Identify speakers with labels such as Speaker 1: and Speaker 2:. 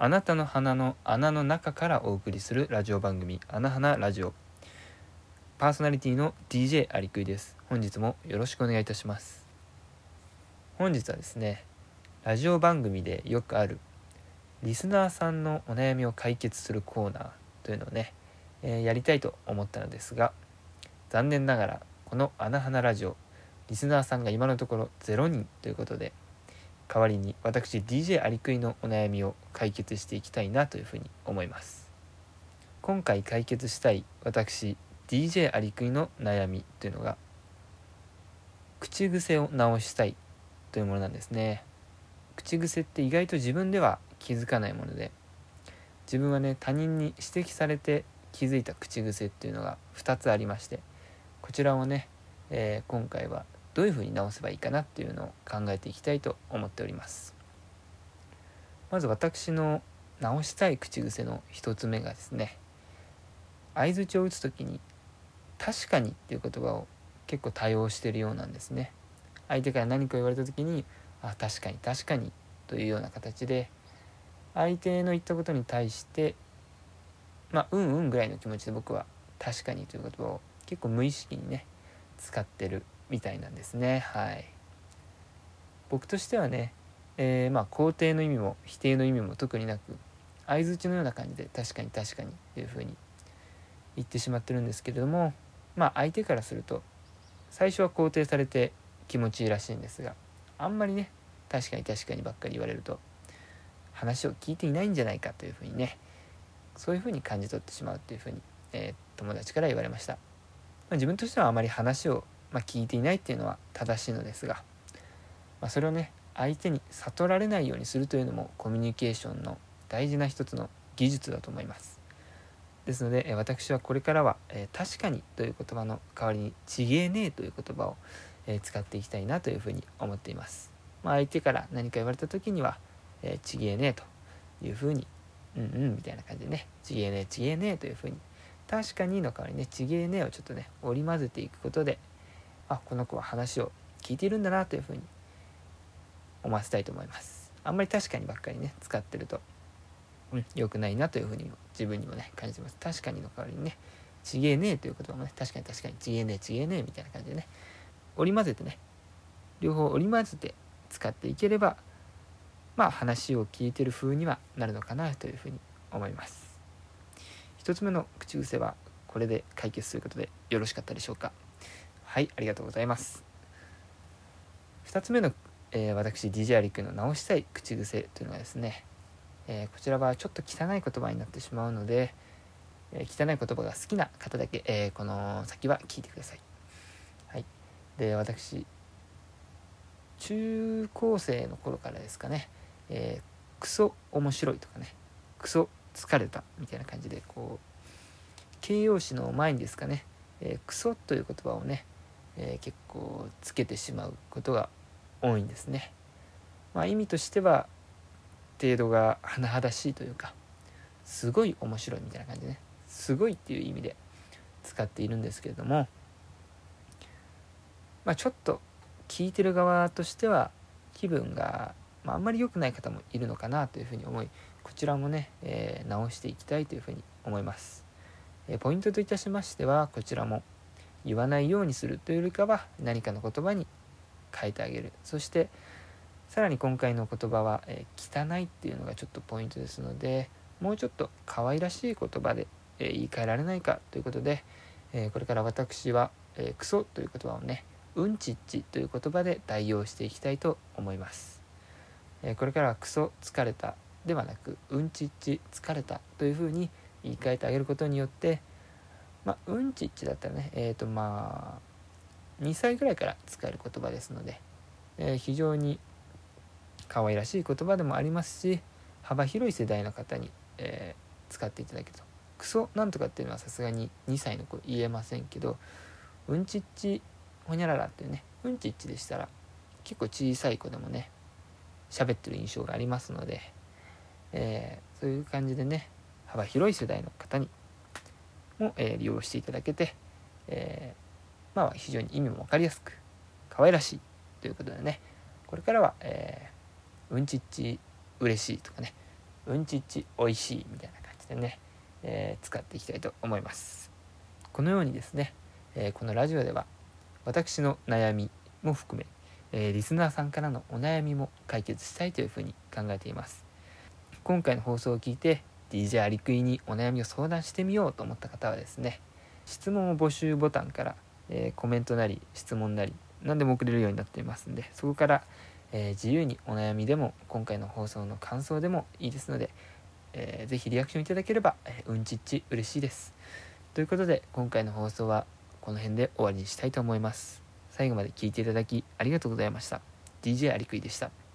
Speaker 1: あなたの鼻の穴の中からお送りするラジオ番組「あなはなラジオ」パーソナリティの DJ アリクイです。本日もよろしくお願いいたします。本日はですねラジオ番組でよくあるリスナーさんのお悩みを解決するコーナーというのをね、えー、やりたいと思ったのですが残念ながらこの「あなはなラジオ」リスナーさんが今のところ0人ということで代わりに私 DJ アリクイのお悩みを解決していきたいなというふうに思います。今回解決したい私 DJ アリクイの悩みというのが口癖を直したいというものなんですね。口癖って意外と自分では気づかないもので自分はね他人に指摘されて気づいた口癖っていうのが2つありましてこちらをね、えー、今回はどういうふうに直せばいいかなっていうのを考えていきたいと思っております。まず私の直したい口癖の1つ目がですね相づちを打つ時に「確かに」っていう言葉を結構多用してるようなんですね。相手から何か言われた時に「あ確かに確かに」というような形で相手の言ったことに対してまあうんうんぐらいの気持ちで僕は「確かに」という言葉を結構無意識にね使ってるみたいなんですね。はい。僕としてはね、えー、まあ肯定の意味も否定の意味も特になく相づちのような感じで確かに確かにっていうふうに言ってしまってるんですけれどもまあ相手からすると最初は肯定されて気持ちいいらしいんですがあんまりね確かに確かにばっかり言われると話を聞いていないんじゃないかというふうにねそういうふうに感じ取ってしまうっていうふうに、えー、友達から言われました、まあ、自分としてはあまり話をまあ、聞いていないっていうのは正しいのですが、まあ、それをね相手に悟られないようにするというのもコミュニケーションの大事な一つの技術だと思います。ですので私はこれからは「え確かに」という言葉の代わりに「ちげえねえ」という言葉を、え使っていきたいなというふうに思っています、まあ、相手から何か言われた時には「えちげえねえ」というふうに「うんうん」みたいな感じでね「ちげえねえちげえねえ」というふうに「確かに」の代わりにね「ちげえねえ」をちょっとね織り交ぜていくことであこの子は話を聞いているんだなというふうに思わせたいと思います。あんまり確かにばっかりね使ってると、うん、良くないなというふうにも自分にもね感じてます。確かにの代わりにねちげえねえという言葉もね確かに確かにちげえねえちげえねえみたいな感じでね織り交ぜてね両方織り交ぜて使っていければまあ話を聞いてる風にはなるのかなというふうに思います。一つ目の口癖はこれで解決ということでよろしかったでしょうかはいありがとうございます。2つ目の、えー、私 DJ アリクの直したい口癖というのはですね、えー、こちらはちょっと汚い言葉になってしまうので、えー、汚い言葉が好きな方だけ、えこの先は聞いてください。はい。で私中高生の頃からですかね、えクソ面白いとかねクソ疲れたみたいな感じでこう形容詞の前にですかね、えクソという言葉をねえー、結構つけてしまうことが多いんですね。まあ、意味としては程度が甚だしいというかすごい面白いみたいな感じでねすごいっていう意味で使っているんですけれども、まあ、ちょっと聞いてる側としては気分が、まあ、あんまり良くない方もいるのかなというふうに思いこちらもね、えー、直していきたいというふうに思います。え、ポイントといたしましてはこちらも言わないようにするというよりかは何かの言葉に変えてあげる。そしてさらに今回の言葉は、えー、汚いっていうのがちょっとポイントですのでもうちょっと可愛らしい言葉で、えー、言い換えられないかということで、えー、これから私は、えクソという言葉をねうんちっちという言葉で代用していきたいと思います、えこれからはクソ疲れたではなくうんちっち疲れたというふうに言い換えてあげることによってまあ、うんちっちだったらね、えっ、ー、とまあ、2歳ぐらいから使える言葉ですので、えー、非常に可愛らしい言葉でもありますし、幅広い世代の方に、えー、使っていただけると。クソなんとかっていうのはさすがに2歳の子言えませんけど、うんちっちほにゃららっていうね、うんちっちでしたら結構小さい子でもね、喋ってる印象がありますので、えー、そういう感じでね、幅広い世代の方にも、え利用していただけて、えまあ非常に意味も分かりやすく可愛らしいということでねこれからは、えー、うんちっち嬉しいとかねうんちっちおいしいみたいな感じでね、えー、使っていきたいと思います。このようにですね、え、このラジオでは私の悩みも含め、え、リスナーさんからのお悩みも解決したいというふうに考えています。今回の放送を聞いて DJ アリクイにお悩みを相談してみようと思った方はですね質問を募集ボタンから、えー、コメントなり質問なり何でも送れるようになっていますんでそこから、えー、自由にお悩みでも今回の放送の感想でもいいですので、えー、ぜひリアクションいただければ、えー、うんちっち嬉しいです。ということで今回の放送はこの辺で終わりにしたいと思います。最後まで聴いていただきありがとうございました。DJ アリクイでした。